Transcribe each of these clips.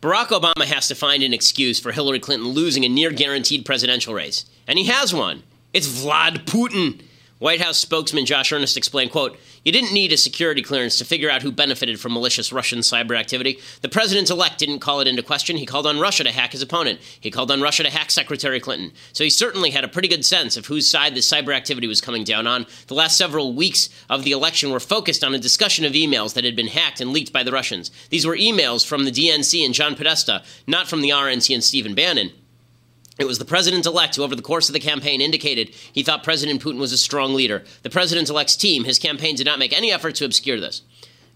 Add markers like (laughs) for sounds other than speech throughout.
Barack Obama has to find an excuse for Hillary Clinton losing a near guaranteed presidential race. And he has one. It's Vlad Putin. White House spokesman Josh Earnest explained, quote, You didn't need a security clearance to figure out who benefited from malicious Russian cyber activity. The president-elect didn't call it into question. He called on Russia to hack his opponent. He called on Russia to hack Secretary Clinton. So he certainly had a pretty good sense of whose side the cyber activity was coming down on. The last several weeks of the election were focused on a discussion of emails that had been hacked and leaked by the Russians. These were emails from the DNC and John Podesta, not from the RNC and Stephen Bannon. It was the president elect who, over the course of the campaign, indicated he thought President Putin was a strong leader. The president elect's team, his campaign, did not make any effort to obscure this.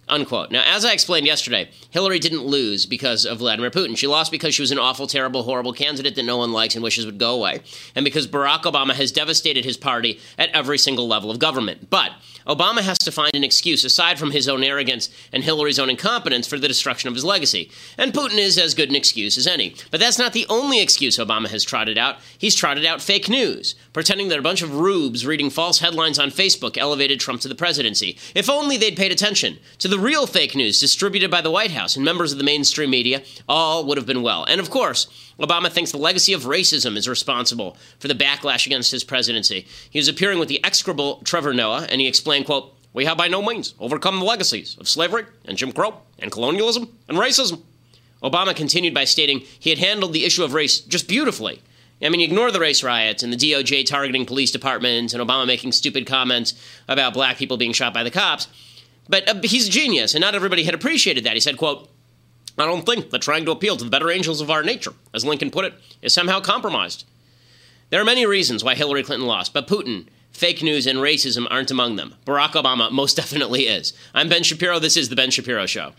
Unquote. Now, as I explained yesterday, Hillary didn't lose because of Vladimir Putin. She lost because she was an awful, terrible, horrible candidate that no one likes and wishes would go away, and because Barack Obama has devastated his party at every single level of government. But Obama has to find an excuse, aside from his own arrogance and Hillary's own incompetence, for the destruction of his legacy. And Putin is as good an excuse as any. But that's not the only excuse Obama has trotted out. He's trotted out fake news, pretending that a bunch of rubes reading false headlines on Facebook elevated Trump to the presidency. If only they'd paid attention to the real fake news distributed by the White House and members of the mainstream media, all would have been well. And of course, Obama thinks the legacy of racism is responsible for the backlash against his presidency. He was appearing with the execrable Trevor Noah, and he explained, quote, We have by no means overcome the legacies of slavery and Jim Crow and colonialism and racism. Obama continued by stating he had handled the issue of race just beautifully. I mean, ignore the race riots and the DOJ targeting police departments and Obama making stupid comments about black people being shot by the cops. But uh, he's a genius, and not everybody had appreciated that. He said, quote, I don't think that trying to appeal to the better angels of our nature, as Lincoln put it, is somehow compromised. There are many reasons why Hillary Clinton lost, but Putin, fake news, and racism aren't among them. Barack Obama most (laughs) definitely is. I'm Ben Shapiro. This is The Ben Shapiro Show.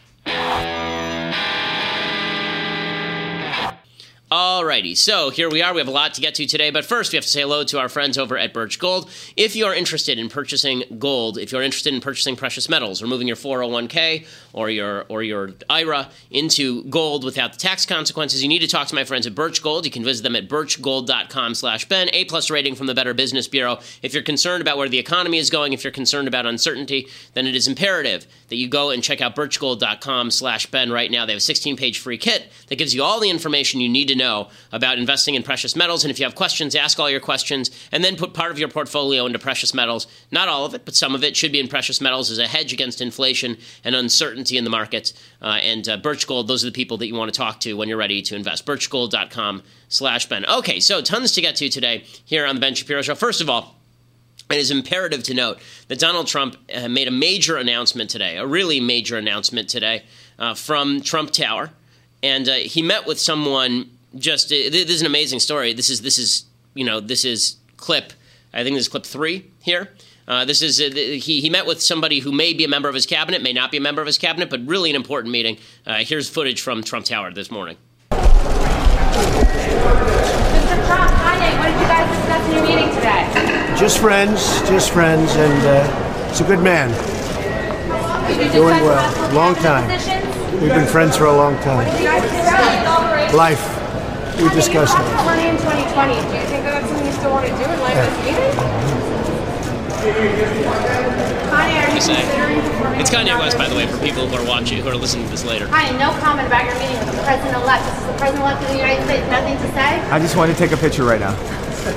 Alrighty, so here we are. We have a lot to get to today, but first we have to say hello to our friends over at Birch Gold. If you are interested in purchasing gold, if you're interested in purchasing precious metals or moving your 401k or your or your IRA into gold without the tax consequences, you need to talk to my friends at Birch Gold. You can visit them at BirchGold.com/slash/ben, A plus rating from the Better Business Bureau. If you're concerned about where the economy is going, if you're concerned about uncertainty, then it is imperative that you go and check out BirchGold.com/slash/ben right now. They have a 16-page free kit that gives you all the information you need to know about investing in precious metals. And if you have questions, ask all your questions and then put part of your portfolio into precious metals. Not all of it, but some of it should be in precious metals as a hedge against inflation and uncertainty in the markets. Uh, and uh, Birch Gold, those are the people that you want to talk to when you're ready to invest. Birchgold.com slash Ben. Okay, so tons to get to today here on the Ben Shapiro Show. First of all, it is imperative to note that Donald Trump uh, made a major announcement today, a really major announcement today uh, from Trump Tower. And uh, he met with someone just uh, this is an amazing story. This is this is you know this is clip. I think this is clip three here. Uh, this is uh, he he met with somebody who may be a member of his cabinet, may not be a member of his cabinet, but really an important meeting. Uh, here's footage from Trump Tower this morning. Mr. Trump, Kanye, what did you guys discuss in your meeting today? Just friends, just friends, and uh, he's a good man. Did you Doing well. Long time. We've been friends for a long time. Did you guys discuss? Life, we discussed you it. money in 2020. Do you think that that's something you still want to do in light of this meeting? Kanye, are you say? considering performing It's Kanye without West, by the way, for people who are watching, who are listening to this later. Kanye, no comment about your meeting with the president-elect. This is the president-elect of the United States. Nothing to say? I just wanted to take a picture right now. (laughs) Do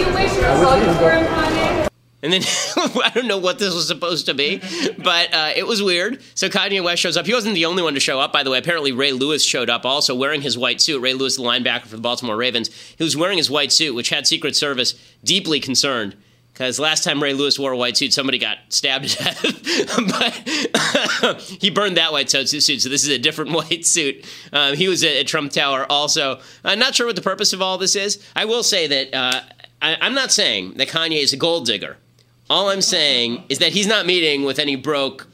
you wish you were uh, voting for him, Kanye? And then (laughs) I don't know what this was supposed to be, but uh, it was weird. So Kanye West shows up. He wasn't the only one to show up, by the way. Apparently, Ray Lewis showed up also wearing his white suit. Ray Lewis, the linebacker for the Baltimore Ravens, he was wearing his white suit, which had Secret Service deeply concerned. Because last time Ray Lewis wore a white suit, somebody got stabbed to death. (laughs) but (laughs) he burned that white suit, so this is a different white suit. Um, he was at, at Trump Tower also. I'm not sure what the purpose of all this is. I will say that uh, I, I'm not saying that Kanye is a gold digger. All I'm saying is that he's not meeting with any broke.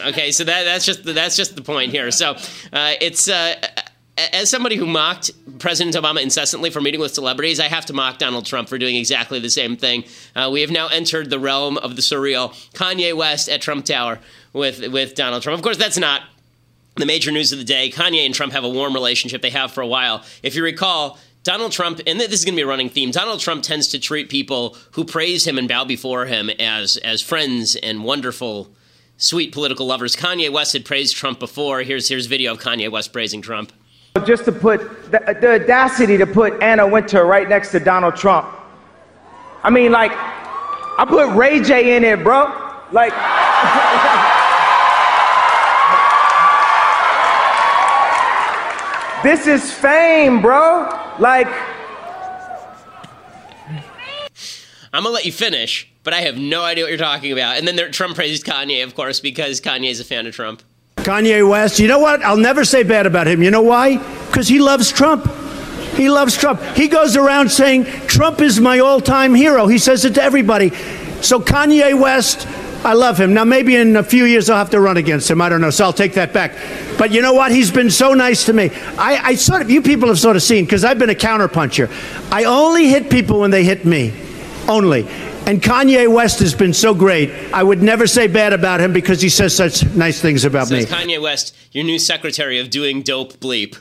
Okay, so that, that's just that's just the point here. So uh, it's uh, as somebody who mocked President Obama incessantly for meeting with celebrities, I have to mock Donald Trump for doing exactly the same thing. Uh, we have now entered the realm of the surreal. Kanye West at Trump Tower with with Donald Trump. Of course, that's not the major news of the day. Kanye and Trump have a warm relationship. They have for a while. If you recall, Donald Trump, and this is going to be a running theme. Donald Trump tends to treat people who praise him and bow before him as as friends and wonderful sweet political lovers. Kanye West had praised Trump before. Here's here's video of Kanye West praising Trump. Just to put the, the audacity to put Anna Wintour right next to Donald Trump. I mean, like, I put Ray J in it, bro. Like. (laughs) this is fame, bro. Like. I'm gonna let you finish, but I have no idea what you're talking about. And then there, Trump praises Kanye, of course, because Kanye is a fan of Trump. Kanye West, you know what? I'll never say bad about him. You know why? Because he loves Trump. He loves Trump. He goes around saying, Trump is my all time hero. He says it to everybody. So, Kanye West, I love him. Now, maybe in a few years I'll have to run against him. I don't know. So I'll take that back. But you know what? He's been so nice to me. I, I sort of, you people have sort of seen, because I've been a counterpuncher. I only hit people when they hit me only. And Kanye West has been so great. I would never say bad about him because he says such nice things about Says me. Kanye West, your new secretary of doing dope bleep.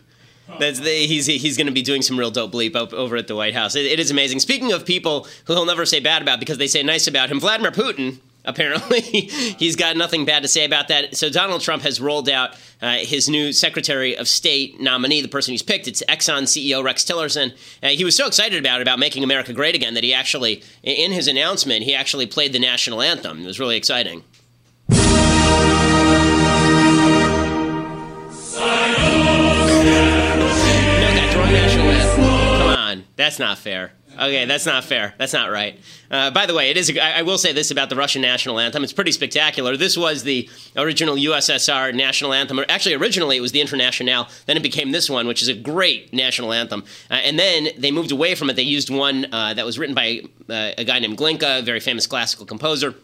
That's the, he's he's going to be doing some real dope bleep up, over at the White House. It, it is amazing. Speaking of people who he'll never say bad about because they say nice about him, Vladimir Putin. Apparently, (laughs) he's got nothing bad to say about that. So Donald Trump has rolled out uh, his new Secretary of State nominee, the person he's picked. It's Exxon CEO Rex Tillerson. Uh, he was so excited about it, about making America great again, that he actually, in his announcement, he actually played the national anthem. It was really exciting. That's not fair. Okay, that's not fair. That's not right. Uh, by the way, it is. I, I will say this about the Russian national anthem. It's pretty spectacular. This was the original USSR national anthem. Actually, originally it was the Internationale. Then it became this one, which is a great national anthem. Uh, and then they moved away from it. They used one uh, that was written by uh, a guy named Glinka, a very famous classical composer.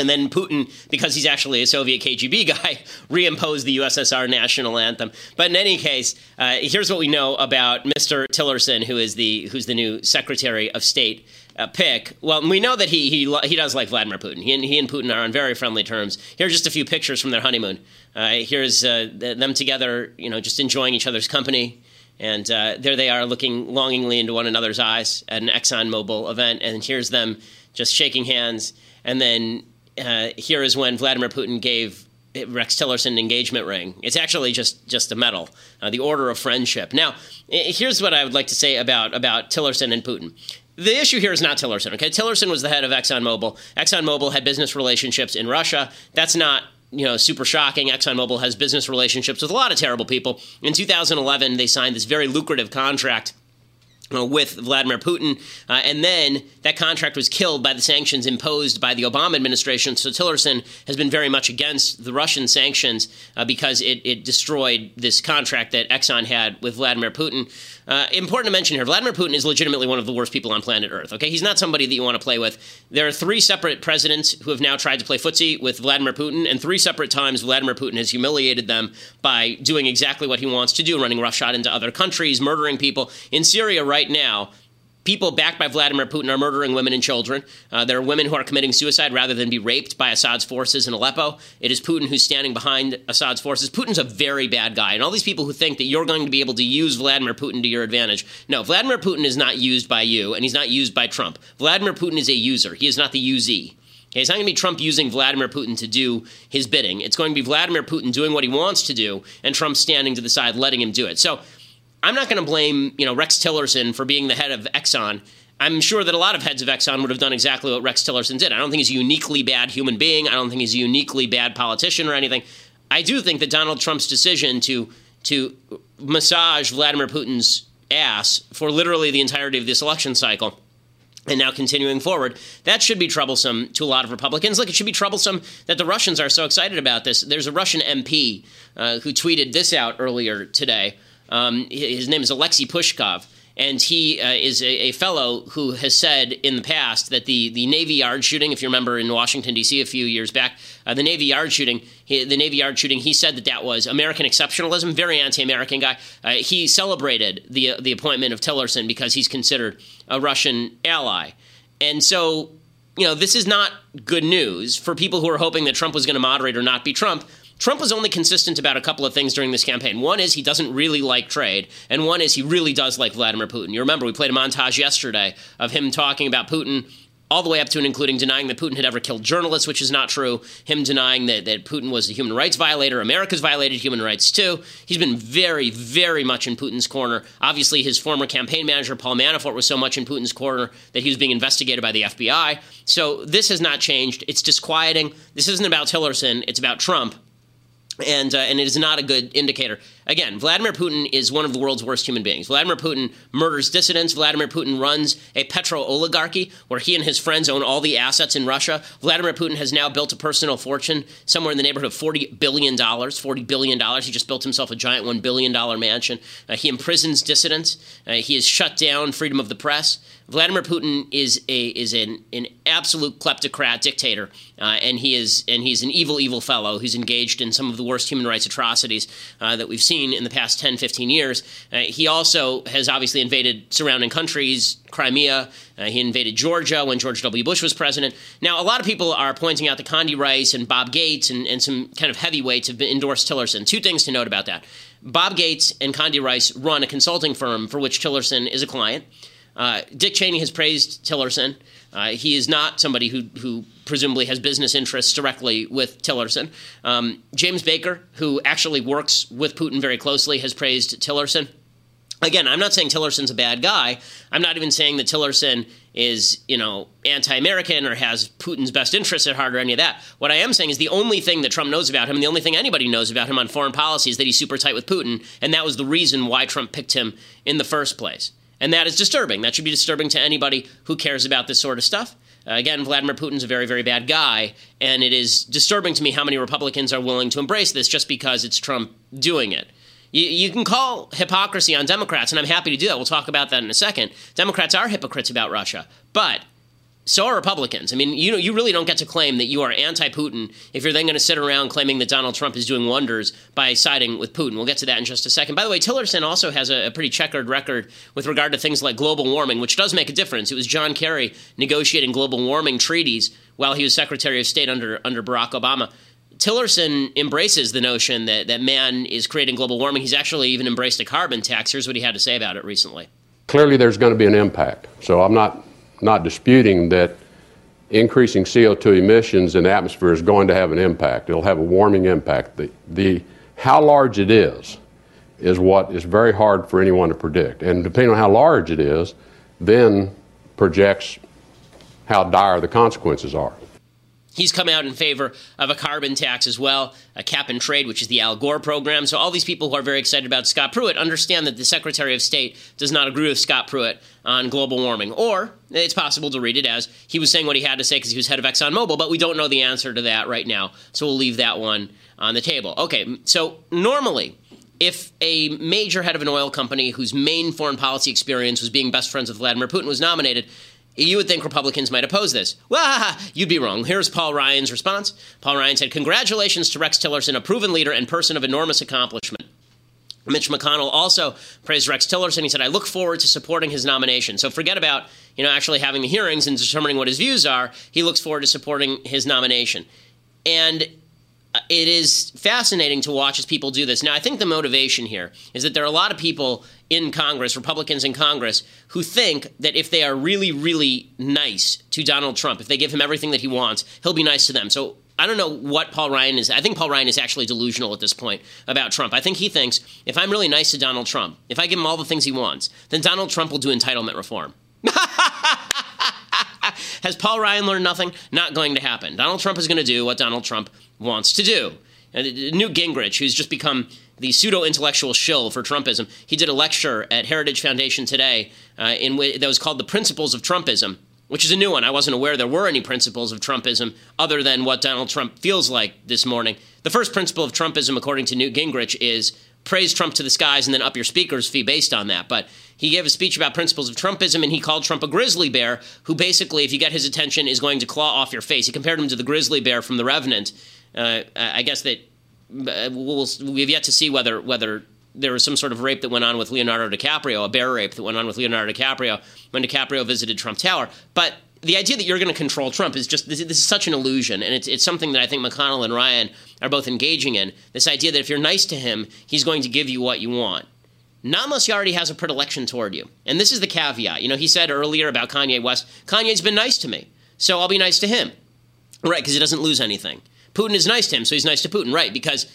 And then Putin, because he's actually a Soviet KGB guy, (laughs) reimposed the USSR national anthem. But in any case, uh, here's what we know about Mr. Tillerson, who is the who's the new Secretary of State uh, pick. Well, we know that he he he does like Vladimir Putin. He and he and Putin are on very friendly terms. Here are just a few pictures from their honeymoon. Uh, here's uh, them together, you know, just enjoying each other's company. And uh, there they are, looking longingly into one another's eyes at an ExxonMobil event. And here's them just shaking hands. And then uh, here is when Vladimir Putin gave Rex Tillerson an engagement ring. It's actually just just a medal, uh, the Order of Friendship. Now, here's what I would like to say about about Tillerson and Putin. The issue here is not Tillerson. Okay, Tillerson was the head of ExxonMobil. ExxonMobil had business relationships in Russia. That's not you know, super shocking. ExxonMobil has business relationships with a lot of terrible people. In 2011, they signed this very lucrative contract with Vladimir Putin. Uh, and then that contract was killed by the sanctions imposed by the Obama administration. So Tillerson has been very much against the Russian sanctions uh, because it, it, destroyed this contract that Exxon had with Vladimir Putin. Uh, important to mention here Vladimir Putin is legitimately one of the worst people on planet Earth. Okay, he's not somebody that you want to play with. There are three separate presidents who have now tried to play footsie with Vladimir Putin, and three separate times Vladimir Putin has humiliated them by doing exactly what he wants to do, running roughshod into other countries, murdering people. In Syria right now, people backed by Vladimir Putin are murdering women and children. Uh, there are women who are committing suicide rather than be raped by Assad's forces in Aleppo. It is Putin who's standing behind Assad's forces. Putin's a very bad guy. And all these people who think that you're going to be able to use Vladimir Putin to your advantage. No, Vladimir Putin is not used by you, and he's not used by Trump. Vladimir Putin is a user, he is not the usee. Okay, it's not going to be Trump using Vladimir Putin to do his bidding. It's going to be Vladimir Putin doing what he wants to do, and Trump standing to the side, letting him do it. So I'm not going to blame, you know, Rex Tillerson for being the head of Exxon. I'm sure that a lot of heads of Exxon would have done exactly what Rex Tillerson did. I don't think he's a uniquely bad human being. I don't think he's a uniquely bad politician or anything. I do think that Donald Trump's decision to to massage Vladimir Putin's ass for literally the entirety of this election cycle and now continuing forward, that should be troublesome to a lot of Republicans. Look, it should be troublesome that the Russians are so excited about this. There's a Russian MP uh, who tweeted this out earlier today. Um, his name is Alexei Pushkov, and he uh, is a, a, fellow who has said in the past that the, the Navy Yard shooting, if you remember in Washington, D.C. a few years back, uh, the Navy Yard shooting, he, the Navy Yard shooting, he said that that was American exceptionalism, very anti American guy. Uh, he celebrated the, the appointment of Tillerson because he's considered a Russian ally. And so, you know, this is not good news for people who are hoping that Trump was going to moderate or not be Trump. Trump was only consistent about a couple of things during this campaign. One is he doesn't really like trade, and one is he really does like Vladimir Putin. You remember we played a montage yesterday of him talking about Putin all the way up to and including denying that Putin had ever killed journalists, which is not true, him denying that, that Putin was a human rights violator. America's violated human rights too. He's been very, very much in Putin's corner. Obviously, his former campaign manager, Paul Manafort, was so much in Putin's corner that he was being investigated by the FBI. So this has not changed. It's disquieting. This isn't about Tillerson, it's about Trump and uh, and it is not a good indicator. Again, Vladimir Putin is one of the world's worst human beings. Vladimir Putin murders dissidents. Vladimir Putin runs a petro oligarchy where he and his friends own all the assets in Russia. Vladimir Putin has now built a personal fortune somewhere in the neighborhood of forty billion dollars. Forty billion dollars. He just built himself a giant one billion dollar mansion. Uh, he imprisons dissidents. Uh, he has shut down freedom of the press. Vladimir Putin is a is an, an absolute kleptocrat dictator, uh, and he is and he's an evil, evil fellow who's engaged in some of the worst human rights atrocities uh, that we've seen in the past 10, 15 years. Uh, he also has obviously invaded surrounding countries, Crimea. Uh, he invaded Georgia when George W. Bush was president. Now, a lot of people are pointing out that Condi Rice and Bob Gates and, and some kind of heavyweights have endorsed Tillerson. Two things to note about that. Bob Gates and Condi Rice run a consulting firm for which Tillerson is a client. Uh, Dick Cheney has praised Tillerson. Uh, he is not somebody who, who presumably has business interests directly with Tillerson. Um, James Baker, who actually works with Putin very closely, has praised Tillerson. Again, I'm not saying Tillerson's a bad guy. I'm not even saying that Tillerson is, you know, anti-American or has Putin's best interests at heart or any of that. What I am saying is the only thing that Trump knows about him, and the only thing anybody knows about him on foreign policy is that he's super tight with Putin, and that was the reason why Trump picked him in the first place. And that is disturbing. That should be disturbing to anybody who cares about this sort of stuff. Uh, again, Vladimir Putin's a very, very bad guy, and it is disturbing to me how many Republicans are willing to embrace this just because it's Trump doing it. You, you, can call hypocrisy on Democrats, and I'm happy to do that. We'll talk about that in a second. Democrats are hypocrites about Russia, but so are Republicans. I mean, you know, you really don't get to claim that you are anti-Putin if you're then going to sit around claiming that Donald Trump is doing wonders by siding with Putin. We'll get to that in just a second. By the way, Tillerson also has a, a pretty checkered record with regard to things like global warming, which does make a difference. It was John Kerry negotiating global warming treaties while he was Secretary of State under under Barack Obama. Tillerson embraces the notion that, that man is creating global warming. He's actually even embraced a carbon tax. Here's what he had to say about it recently. Clearly, there's going to be an impact. So I'm not not disputing that increasing CO2 emissions in the atmosphere is going to have an impact. It'll have a warming impact. The, the, how large it is is what is very hard for anyone to predict. And depending on how large it is, then projects how dire the consequences are. He's come out in favor of a carbon tax as well, a cap and trade, which is the Al Gore program. So, all these people who are very excited about Scott Pruitt understand that the Secretary of State does not agree with Scott Pruitt on global warming. Or it's possible to read it as he was saying what he had to say because he was head of ExxonMobil, but we don't know the answer to that right now. So, we'll leave that one on the table. Okay, so normally, if a major head of an oil company whose main foreign policy experience was being best friends with Vladimir Putin was nominated, you would think Republicans might oppose this. Well, you'd be wrong. Here's Paul Ryan's response. Paul Ryan said, Congratulations to Rex Tillerson, a proven leader and person of enormous accomplishment. Mitch McConnell also praised Rex Tillerson. He said, I look forward to supporting his nomination. So forget about, you know, actually having the hearings and determining what his views are. He looks forward to supporting his nomination. And uh, it is fascinating to watch as people do this. Now, I think the motivation here is that there are a lot of people in Congress, Republicans in Congress, who think that if they are really, really nice to Donald Trump, if they give him everything that he wants, he'll be nice to them. So I don't know what Paul Ryan is. I think Paul Ryan is actually delusional at this point about Trump. I think he thinks if I'm really nice to Donald Trump, if I give him all the things he wants, then Donald Trump will do entitlement reform. (laughs) Has Paul Ryan learned nothing? Not going to happen. Donald Trump is going to do what Donald Trump wants to do. And uh, Newt Gingrich, who's just become the pseudo intellectual shill for Trumpism, he did a lecture at Heritage Foundation today uh, in that was called "The Principles of Trumpism." Which is a new one. I wasn't aware there were any principles of Trumpism other than what Donald Trump feels like this morning. The first principle of Trumpism, according to Newt Gingrich, is praise Trump to the skies and then up your speaker's fee based on that. But he gave a speech about principles of Trumpism and he called Trump a grizzly bear who basically, if you get his attention, is going to claw off your face. He compared him to the grizzly bear from The Revenant. Uh, I guess that we'll, we've yet to see whether whether there was some sort of rape that went on with Leonardo DiCaprio, a bear rape that went on with Leonardo DiCaprio when DiCaprio visited Trump Tower. But the idea that you're going to control Trump is just this, is such an illusion, and it's it's something that I think McConnell and Ryan are both engaging in. This idea that if you're nice to him, he's going to give you what you want. Not unless he already has a predilection toward you. And this is the caveat. You know, he said earlier about Kanye West, Kanye's been nice to me. so I'll be nice to him. Right, because he doesn't lose anything. Putin is nice to him, so he's nice to Putin. Right, because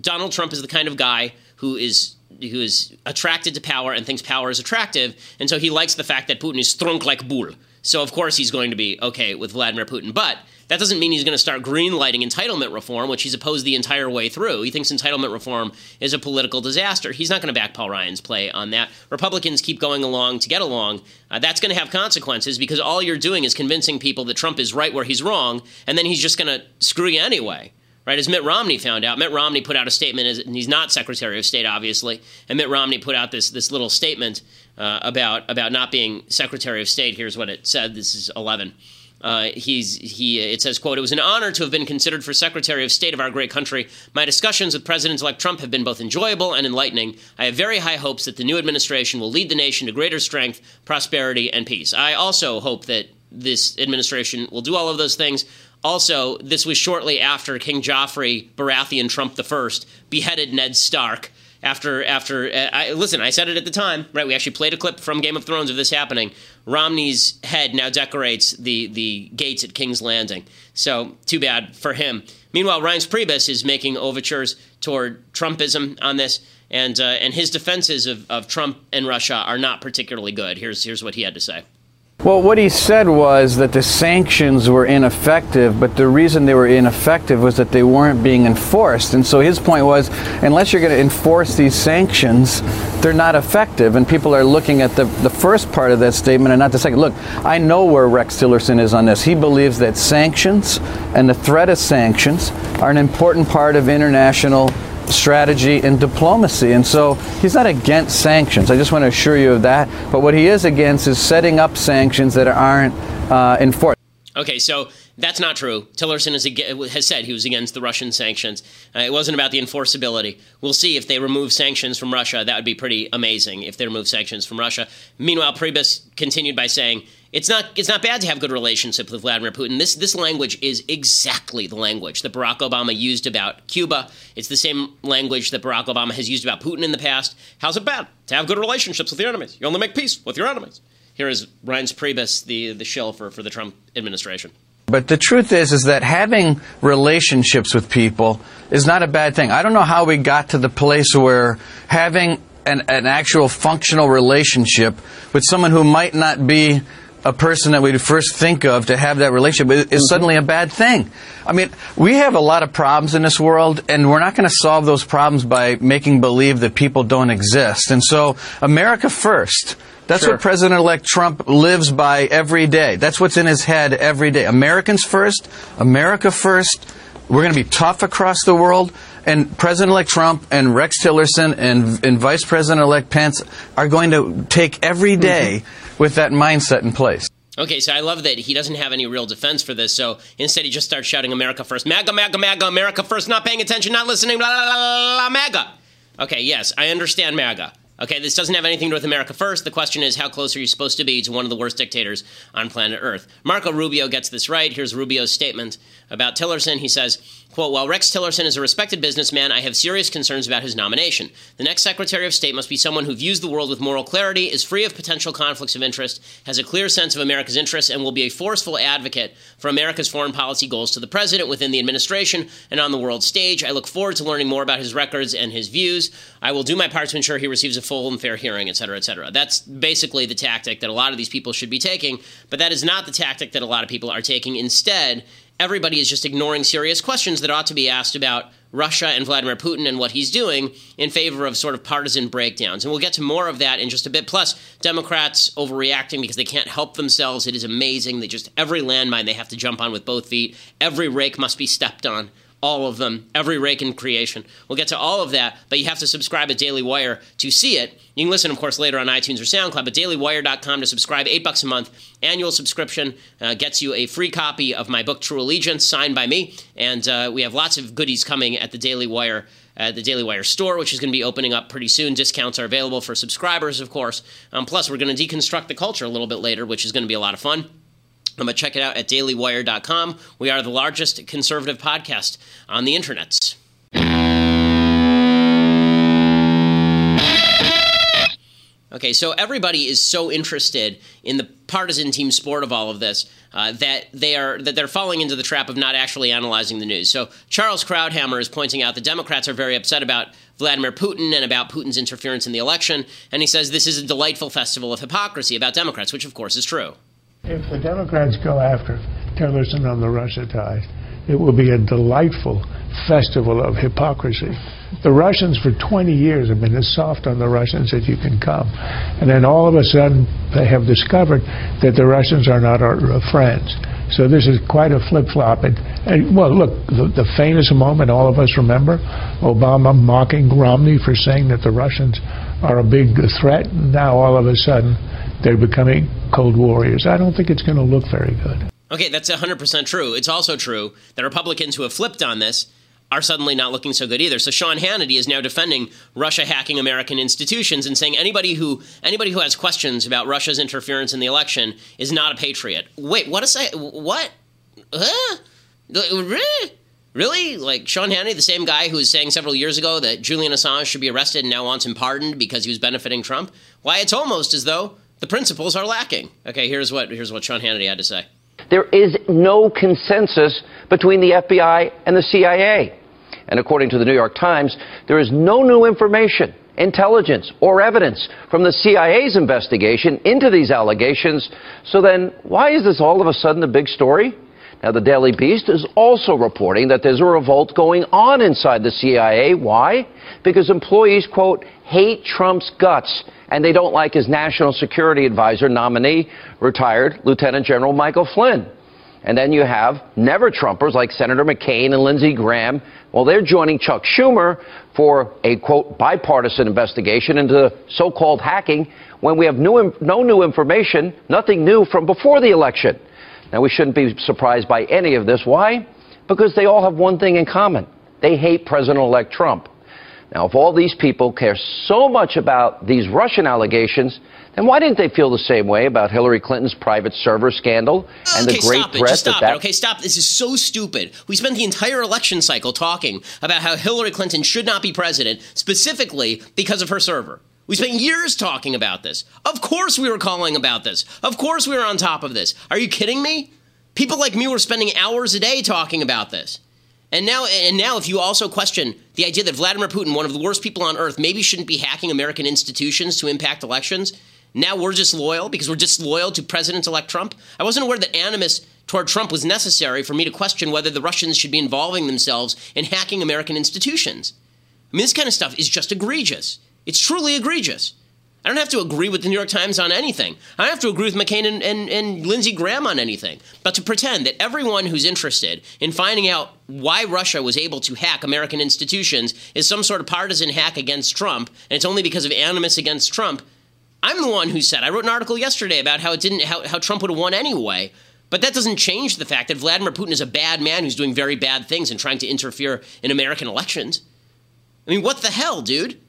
Donald Trump is the kind of guy who is who is attracted to power and thinks power is attractive, and so he likes the fact that Putin is strong like bull. So of course he's going to be okay with Vladimir Putin, but that doesn't mean he's going to start greenlighting entitlement reform, which he's opposed the entire way through. He thinks entitlement reform is a political disaster. He's not going to back Paul Ryan's play on that. Republicans keep going along to get along. Uh, that's going to have consequences because all you're doing is convincing people that Trump is right where he's wrong, and then he's just going to screw you anyway right? As Mitt Romney found out, Mitt Romney put out a statement, as, and he's not Secretary of State, obviously. And Mitt Romney put out this this little statement uh, about about not being Secretary of State. Here's what it said. This is 11. Uh, he's he. It says, "quote It was an honor to have been considered for Secretary of State of our great country. My discussions with President-elect Trump have been both enjoyable and enlightening. I have very high hopes that the new administration will lead the nation to greater strength, prosperity, and peace. I also hope that this administration will do all of those things." Also, this was shortly after King Joffrey Baratheon Trump I beheaded Ned Stark. After, after, uh, I, listen, I said it at the time, right? We actually played a clip from Game of Thrones of this happening. Romney's head now decorates the the gates at King's Landing. So too bad for him. Meanwhile, Reince Priebus is making overtures toward Trumpism on this, and uh, and his defenses of, of Trump and Russia are not particularly good. Here's here's what he had to say. Well, what he said was that the sanctions were ineffective, but the reason they were ineffective was that they weren't being enforced. And so his point was unless you're going to enforce these sanctions, they're not effective. And people are looking at the, the first part of that statement and not the second. Look, I know where Rex Tillerson is on this. He believes that sanctions and the threat of sanctions are an important part of international strategy and diplomacy. And so he's not against sanctions. I just want to assure you of that. But what he is against is setting up sanctions that aren't uh, enforced. Okay, so that's not true. Tillerson is, has said he was against the Russian sanctions. Uh, it wasn't about the enforceability. We'll see if they remove sanctions from Russia. That would be pretty amazing if they remove sanctions from Russia. Meanwhile, Priebus continued by saying, it's not it's not bad to have good relationships with Vladimir Putin. This this language is exactly the language that Barack Obama used about Cuba. It's the same language that Barack Obama has used about Putin in the past. How's it bad to have good relationships with your enemies? You only make peace with your enemies. Here is Reince Priebus, the the shill for, for the Trump administration. But the truth is, is that having relationships with people is not a bad thing. I don't know how we got to the place where having an, an actual functional relationship with someone who might not be a person that we'd first think of to have that relationship is mm-hmm. suddenly a bad thing. I mean, we have a lot of problems in this world, and we're not going to solve those problems by making believe that people don't exist. And so, America first. That's sure. what President elect Trump lives by every day. That's what's in his head every day. Americans first, America first. We're going to be tough across the world. And President elect Trump and Rex Tillerson and, and Vice President elect Pence are going to take every day mm-hmm with that mindset in place. Okay, so I love that he doesn't have any real defense for this. So instead, he just starts shouting "America first, MAGA, MAGA, MAGA, America first, not paying attention, not listening, blah, blah, blah, blah, MAGA." Okay, yes, I understand MAGA. Okay, this doesn't have anything to do with America first. The question is, how close are you supposed to be to one of the worst dictators on planet Earth? Marco Rubio gets this right. Here's Rubio's statement about Tillerson. He says, Quote, while Rex Tillerson is a respected businessman, I have serious concerns about his nomination. The next Secretary of State must be someone who views the world with moral clarity, is free of potential conflicts of interest, has a clear sense of America's interests, and will be a forceful advocate for America's foreign policy goals to the President within the administration and on the world stage. I look forward to learning more about his records and his views. I will do my part to ensure he receives a full and fair hearing, et cetera, et cetera. That's basically the tactic that a lot of these people should be taking, but that is not the tactic that a lot of people are taking. Instead, everybody is just ignoring serious questions that ought to be asked about Russia and Vladimir Putin and what he's doing in favor of sort of partisan breakdowns. And we'll get to more of that in just a bit. Plus, Democrats overreacting because they can't help themselves. It is amazing. They just, every landmine they have to jump on with both feet. Every rake must be stepped on all of them, every rake in creation. We'll get to all of that, but you have to subscribe at Daily Wire to see it. You can listen, of course, later on iTunes or SoundCloud, but dailywire.com to subscribe. Eight bucks a month. Annual subscription uh, gets you a free copy of my book, True Allegiance, signed by me. And uh, we have lots of goodies coming at the Daily Wire. At the Daily Wire store, which is going to be opening up pretty soon. Discounts are available for subscribers, of course. Um, plus, we're going to deconstruct the culture a little bit later, which is going to be a lot of fun. I'm going to check it out at dailywire.com. We are the largest conservative podcast on the internet. Okay, so everybody is so interested in the partisan team sport of all of this. uh, that they are that they're falling into the trap of not actually analyzing the news. So Charles Krauthammer is pointing out the Democrats are very upset about Vladimir Putin and about Putin's interference in the election, and he says this is a delightful festival of hypocrisy about Democrats, which of course is true. If the Democrats go after Tillerson on the Russia ties, it will be a delightful festival of hypocrisy. The Russians for 20 years have been as soft on the Russians as you can come. And then all of a sudden they have discovered that the Russians are not our uh, friends. So this is quite a flip-flop. And, and well, look, the, the, famous moment all of us remember, Obama mocking Romney for saying that the Russians are a big threat. Now all of a sudden they're becoming cold warriors. I don't think it's going to look very good. Okay, that's 100% true. It's also true that Republicans who have flipped on this are suddenly not looking so good either. So Sean Hannity is now defending Russia hacking American institutions and saying anybody who anybody who has questions about Russia's interference in the election is not a patriot. Wait, what is that? What? Huh? Really? Like Sean Hannity, the same guy who was saying several years ago that Julian Assange should be arrested and now wants him pardoned because he was benefiting Trump? Why, it's almost as though the principles are lacking. Okay, here's what here's what Sean Hannity had to say. There is no consensus between the FBI and the CIA. And according to the New York Times, there is no new information, intelligence, or evidence from the CIA's investigation into these allegations. So then, why is this all of a sudden a big story? Now, the Daily Beast is also reporting that there's a revolt going on inside the CIA. Why? Because employees, quote, hate Trump's guts and they don't like his national security advisor nominee, retired Lieutenant General Michael Flynn. And then you have never Trumpers like Senator McCain and Lindsey Graham. Well, they're joining Chuck Schumer for a quote bipartisan investigation into so called hacking when we have new, no new information, nothing new from before the election. Now, we shouldn't be surprised by any of this. Why? Because they all have one thing in common they hate President elect Trump. Now, if all these people care so much about these Russian allegations, then why didn't they feel the same way about Hillary Clinton's private server scandal and okay, the great stop it. Just stop that, that it. Okay, stop. This is so stupid. We spent the entire election cycle talking about how Hillary Clinton should not be president, specifically because of her server. We spent years talking about this. Of course, we were calling about this. Of course, we were on top of this. Are you kidding me? People like me were spending hours a day talking about this. And now, and now, if you also question the idea that Vladimir Putin, one of the worst people on earth, maybe shouldn't be hacking American institutions to impact elections, now we're disloyal because we're disloyal to President-elect Trump. I wasn't aware that animus toward Trump was necessary for me to question whether the Russians should be involving themselves in hacking American institutions. I mean, this kind of stuff is just egregious. It's truly egregious. I don't have to agree with the New York Times on anything. I don't have to agree with McCain and, and, and Lindsey Graham on anything. But to pretend that everyone who's interested in finding out why Russia was able to hack American institutions is some sort of partisan hack against Trump, and it's only because of animus against Trump, I'm the one who said, I wrote an article yesterday about how it didn't how, how Trump would have won anyway. But that doesn't change the fact that Vladimir Putin is a bad man who's doing very bad things and trying to interfere in American elections. I mean, what the hell, dude?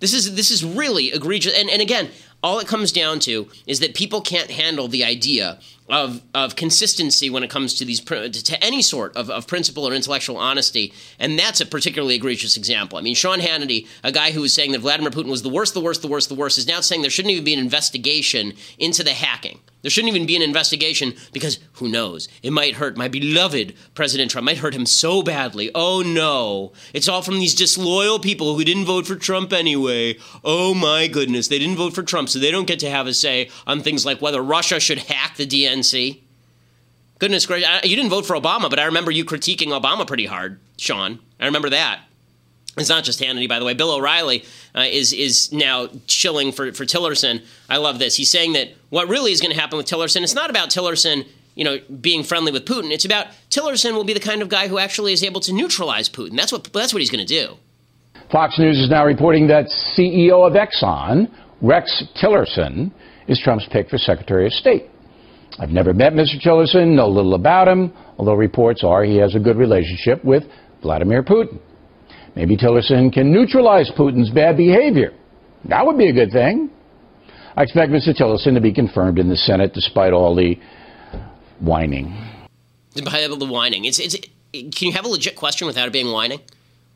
This is this is really egregious. And, and again, all it comes down to is that people can't handle the idea of, of consistency when it comes to these to any sort of, of principle or intellectual honesty, and that's a particularly egregious example. I mean, Sean Hannity, a guy who was saying that Vladimir Putin was the worst, the worst, the worst, the worst, is now saying there shouldn't even be an investigation into the hacking. There shouldn't even be an investigation because who knows? It might hurt my beloved President Trump. Might hurt him so badly. Oh no. It's all from these disloyal people who didn't vote for Trump anyway. Oh my goodness. They didn't vote for Trump, so they don't get to have a say on things like whether Russia should hack the DNC. Goodness gracious. You didn't vote for Obama, but I remember you critiquing Obama pretty hard, Sean. I remember that. It's not just Hannity, by the way. Bill O'Reilly uh, is is now chilling for for Tillerson. I love this. He's saying that what really is going to happen with Tillerson, it's not about Tillerson, you know, being friendly with Putin. It's about Tillerson will be the kind of guy who actually is able to neutralize Putin. That's what that's what he's going to do. Fox News is now reporting that CEO of Exxon, Rex Tillerson, is Trump's pick for Secretary of State. I've never met Mr. Tillerson, know little about him, although reports are he has a good relationship with Vladimir Putin. Maybe Tillerson can neutralize Putin's bad behavior. That would be a good thing. I expect Mr. Tillerson to be confirmed in the Senate despite all the whining. All the whining. Can you have a legit question without it being whining?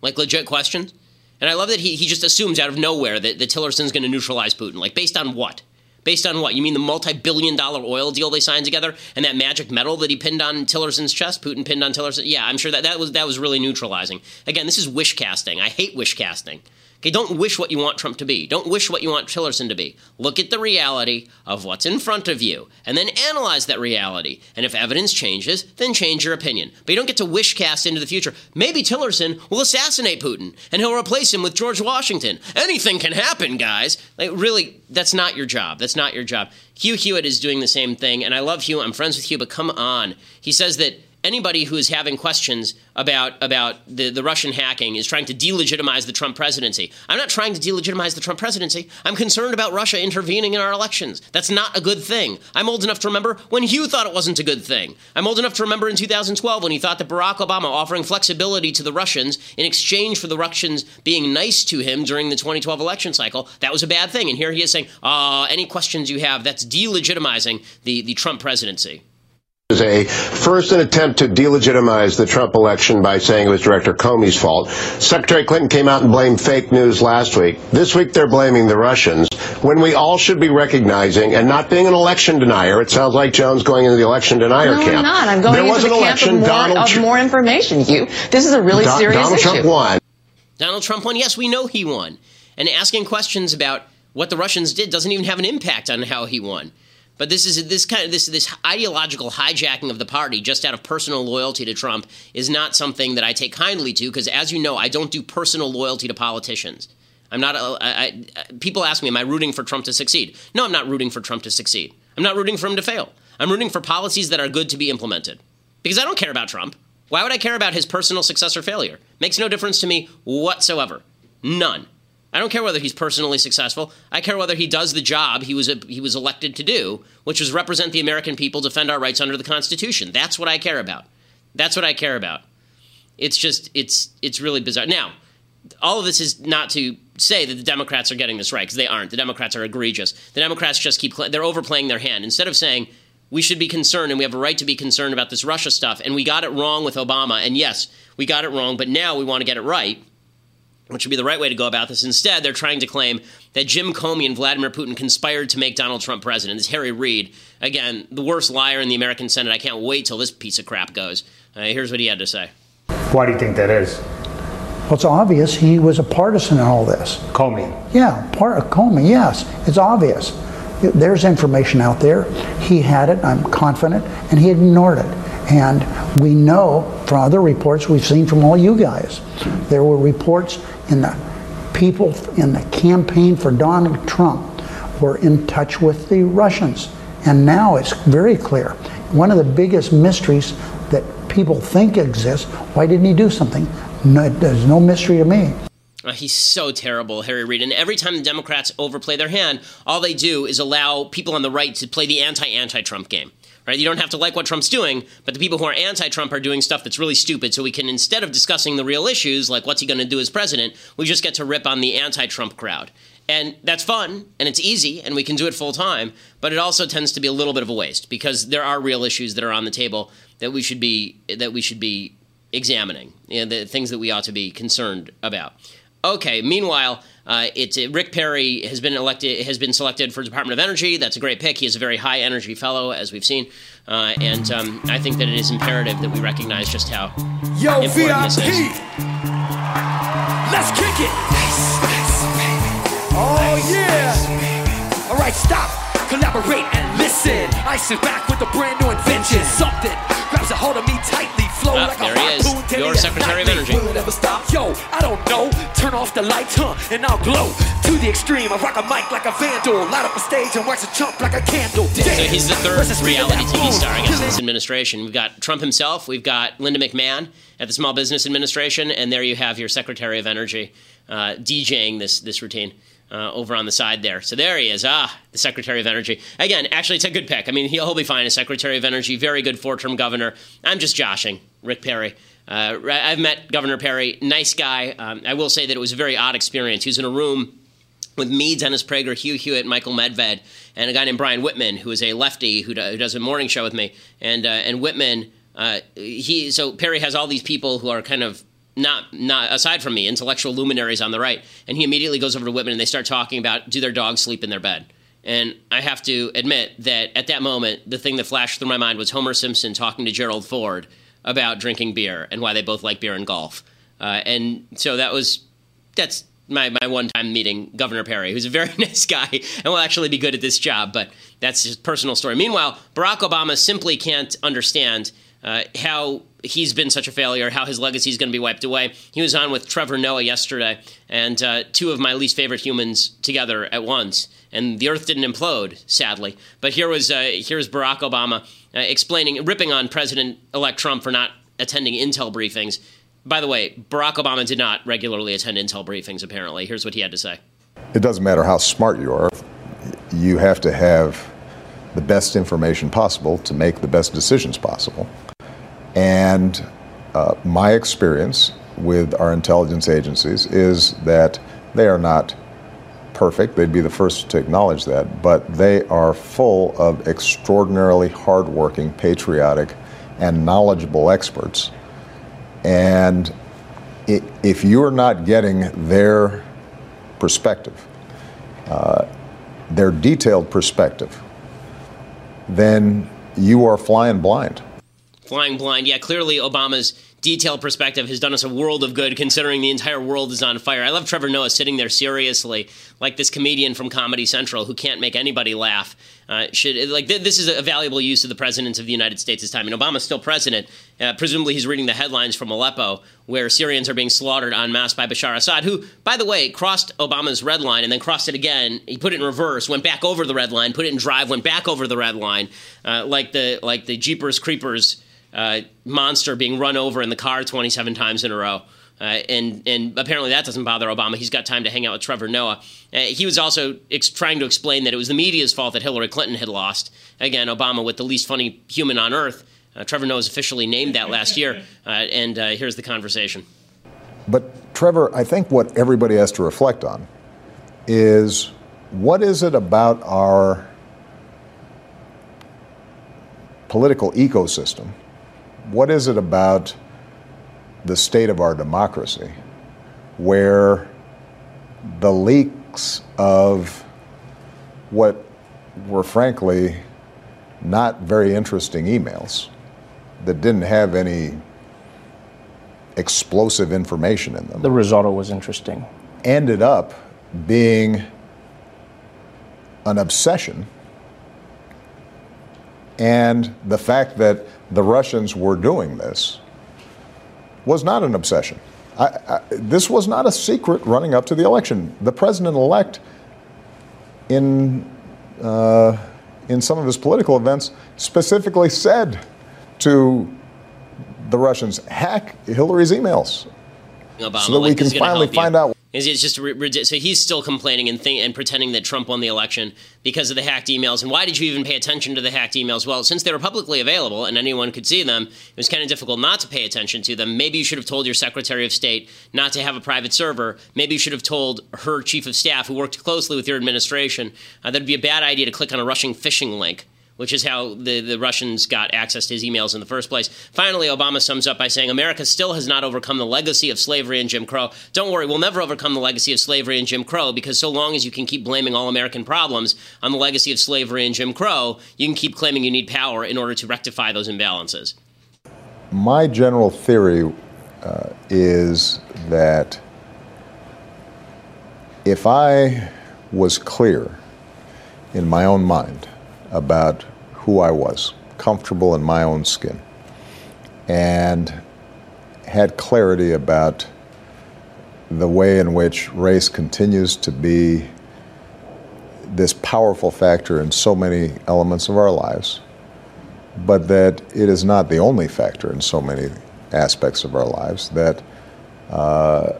Like legit questions? And I love that he, he just assumes out of nowhere that, that Tillerson's going to neutralize Putin. Like, based on what? Based on what? You mean the multi billion dollar oil deal they signed together and that magic medal that he pinned on Tillerson's chest? Putin pinned on Tillerson? Yeah, I'm sure that, that, was, that was really neutralizing. Again, this is wish casting. I hate wish casting. Okay, don't wish what you want Trump to be. Don't wish what you want Tillerson to be. Look at the reality of what's in front of you and then analyze that reality. And if evidence changes, then change your opinion. But you don't get to wish cast into the future. Maybe Tillerson will assassinate Putin and he'll replace him with George Washington. Anything can happen, guys. Like, really, that's not your job. That's not your job. Hugh Hewitt is doing the same thing, and I love Hugh. I'm friends with Hugh, but come on. He says that anybody who is having questions about about the, the Russian hacking is trying to delegitimize the Trump presidency. I'm not trying to delegitimize the Trump presidency. I'm concerned about Russia intervening in our elections. That's not a good thing. I'm old enough to remember when Hugh thought it wasn't a good thing. I'm old enough to remember in 2012 when he thought that Barack Obama offering flexibility to the Russians in exchange for the Russians being nice to him during the 2012 election cycle, that was a bad thing. And here he is saying, uh, any questions you have, that's delegitimizing the, the Trump presidency was a first an attempt to delegitimize the Trump election by saying it was Director Comey's fault. Secretary Clinton came out and blamed fake news last week. This week they're blaming the Russians when we all should be recognizing and not being an election denier. It sounds like Jones going into the election denier no, camp. I'm not. I'm going there into was the an camp election. of more, Donald of Tr- more information. You. This is a really Don- serious Donald issue. Trump won. Donald Trump won. Yes, we know he won. And asking questions about what the Russians did doesn't even have an impact on how he won. But this is this kind of this this ideological hijacking of the party just out of personal loyalty to Trump is not something that I take kindly to because, as you know, I don't do personal loyalty to politicians. I'm not. Uh, I, I, people ask me, "Am I rooting for Trump to succeed?" No, I'm not rooting for Trump to succeed. I'm not rooting for him to fail. I'm rooting for policies that are good to be implemented because I don't care about Trump. Why would I care about his personal success or failure? Makes no difference to me whatsoever. None. I don't care whether he's personally successful. I care whether he does the job he was he was elected to do, which was represent the American people, defend our rights under the Constitution. That's what I care about. That's what I care about. It's just it's it's really bizarre. Now, all of this is not to say that the Democrats are getting this right because they aren't. The Democrats are egregious. The Democrats just keep they're overplaying their hand instead of saying we should be concerned and we have a right to be concerned about this Russia stuff and we got it wrong with Obama and yes, we got it wrong, but now we want to get it right which would be the right way to go about this. Instead, they're trying to claim that Jim Comey and Vladimir Putin conspired to make Donald Trump president. This Harry Reid, again, the worst liar in the American Senate. I can't wait till this piece of crap goes. Uh, here's what he had to say. Why do you think that is? Well, it's obvious he was a partisan in all this. Comey. Yeah, part of Comey. Yes, it's obvious. There's information out there. He had it. I'm confident, and he ignored it. And we know from other reports we've seen from all you guys, there were reports in the people in the campaign for Donald Trump were in touch with the Russians. And now it's very clear. One of the biggest mysteries that people think exists, why didn't he do something? No, there's no mystery to me. Uh, he's so terrible, Harry Reid. And every time the Democrats overplay their hand, all they do is allow people on the right to play the anti-anti-Trump game. Right? You don't have to like what Trump's doing, but the people who are anti-Trump are doing stuff that's really stupid. So we can, instead of discussing the real issues, like what's he going to do as president, we just get to rip on the anti-Trump crowd. And that's fun and it's easy and we can do it full time, but it also tends to be a little bit of a waste because there are real issues that are on the table that we should be that we should be examining, you know, the things that we ought to be concerned about. Okay. Meanwhile, uh, it's uh, Rick Perry has been elected, has been selected for Department of Energy. That's a great pick. He is a very high energy fellow, as we've seen, uh, and um, I think that it is imperative that we recognize just how Yo, important VIP. this is. Let's kick it. Oh yeah. All right, stop, collaborate and listen. I sit back with a brand new invention. Something grabs a hold of me tightly, flow Ah, like there a he is, harpoon. your Secretary of. Energy. Will it ever stop? Yo, I don't know. Turn off the lights, huh? And I'll glow to the extreme. I rock a mic like a vandal, light up a stage and wax a chump like a candle. So he's the third Versus speed of reality TV moon. star, I guess, in this administration. We've got Trump himself, we've got Linda McMahon at the Small Business Administration, and there you have your Secretary of Energy uh, DJing this this routine. Uh, over on the side there. So there he is. Ah, the Secretary of Energy. Again, actually, it's a good pick. I mean, he'll, he'll be fine as Secretary of Energy. Very good four term governor. I'm just joshing Rick Perry. Uh, I've met Governor Perry. Nice guy. Um, I will say that it was a very odd experience. He was in a room with me, Dennis Prager, Hugh Hewitt, Michael Medved, and a guy named Brian Whitman, who is a lefty who, do, who does a morning show with me. And uh, and Whitman, uh, he so Perry has all these people who are kind of not not aside from me, intellectual luminaries on the right, and he immediately goes over to Whitman and they start talking about do their dogs sleep in their bed. And I have to admit that at that moment, the thing that flashed through my mind was Homer Simpson talking to Gerald Ford about drinking beer and why they both like beer and golf. Uh, and so that was that's my, my one time meeting Governor Perry, who's a very (laughs) nice guy and will actually be good at this job, but that's his personal story. Meanwhile, Barack Obama simply can't understand uh, how he's been such a failure, how his legacy is going to be wiped away. He was on with Trevor Noah yesterday, and uh, two of my least favorite humans together at once. And the Earth didn't implode, sadly. But here was uh, here's Barack Obama uh, explaining, ripping on President-elect Trump for not attending Intel briefings. By the way, Barack Obama did not regularly attend Intel briefings. Apparently, here's what he had to say. It doesn't matter how smart you are; you have to have the best information possible to make the best decisions possible. And uh, my experience with our intelligence agencies is that they are not perfect. They'd be the first to acknowledge that. But they are full of extraordinarily hardworking, patriotic, and knowledgeable experts. And if you're not getting their perspective, uh, their detailed perspective, then you are flying blind flying blind. Yeah, clearly Obama's detailed perspective has done us a world of good considering the entire world is on fire. I love Trevor Noah sitting there seriously, like this comedian from Comedy Central who can't make anybody laugh. Uh, should like th- this is a valuable use of the president of the United States' time. And Obama's still president. Uh, presumably, he's reading the headlines from Aleppo, where Syrians are being slaughtered en masse by Bashar Assad, who, by the way, crossed Obama's red line and then crossed it again. He put it in reverse, went back over the red line, put it in drive, went back over the red line, uh, like the like the Jeepers Creepers uh, monster being run over in the car 27 times in a row. Uh, and and apparently that doesn't bother Obama. He's got time to hang out with Trevor Noah. Uh, he was also ex- trying to explain that it was the media's fault that Hillary Clinton had lost. Again, Obama with the least funny human on earth. Uh, Trevor Noah was officially named that last year. (laughs) Uh, and uh, here's the conversation. But Trevor, I think what everybody has to reflect on is what is it about our political ecosystem what is it about the state of our democracy where the leaks of what were frankly not very interesting emails that didn't have any explosive information in them. The risotto was interesting. Ended up being an obsession. And the fact that the Russians were doing this was not an obsession. I, I, this was not a secret running up to the election. The president elect, in, uh, in some of his political events, specifically said to the Russians, hack Hillary's emails Obama, so that we can finally find out it's just so he's still complaining and and pretending that Trump won the election because of the hacked emails. And why did you even pay attention to the hacked emails? Well, since they were publicly available and anyone could see them, it was kind of difficult not to pay attention to them. Maybe you should have told your Secretary of State not to have a private server. Maybe you should have told her chief of staff, who worked closely with your administration, uh, that it'd be a bad idea to click on a Russian phishing link which is how the, the Russians got access to his emails in the first place. Finally, Obama sums up by saying America still has not overcome the legacy of slavery and Jim Crow. Don't worry, we'll never overcome the legacy of slavery and Jim Crow because so long as you can keep blaming all American problems on the legacy of slavery and Jim Crow, you can keep claiming you need power in order to rectify those imbalances. My general theory uh, is that if I was clear in my own mind about who I was, comfortable in my own skin, and had clarity about the way in which race continues to be this powerful factor in so many elements of our lives, but that it is not the only factor in so many aspects of our lives, that uh,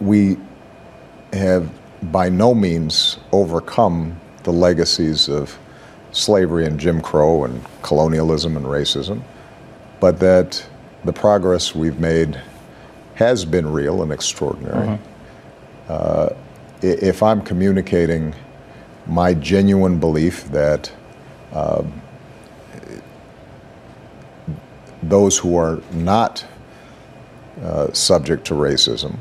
we have by no means overcome the legacies of slavery and Jim Crow and colonialism and racism, but that the progress we've made has been real and extraordinary. Mm-hmm. Uh, if I'm communicating my genuine belief that uh, those who are not uh, subject to racism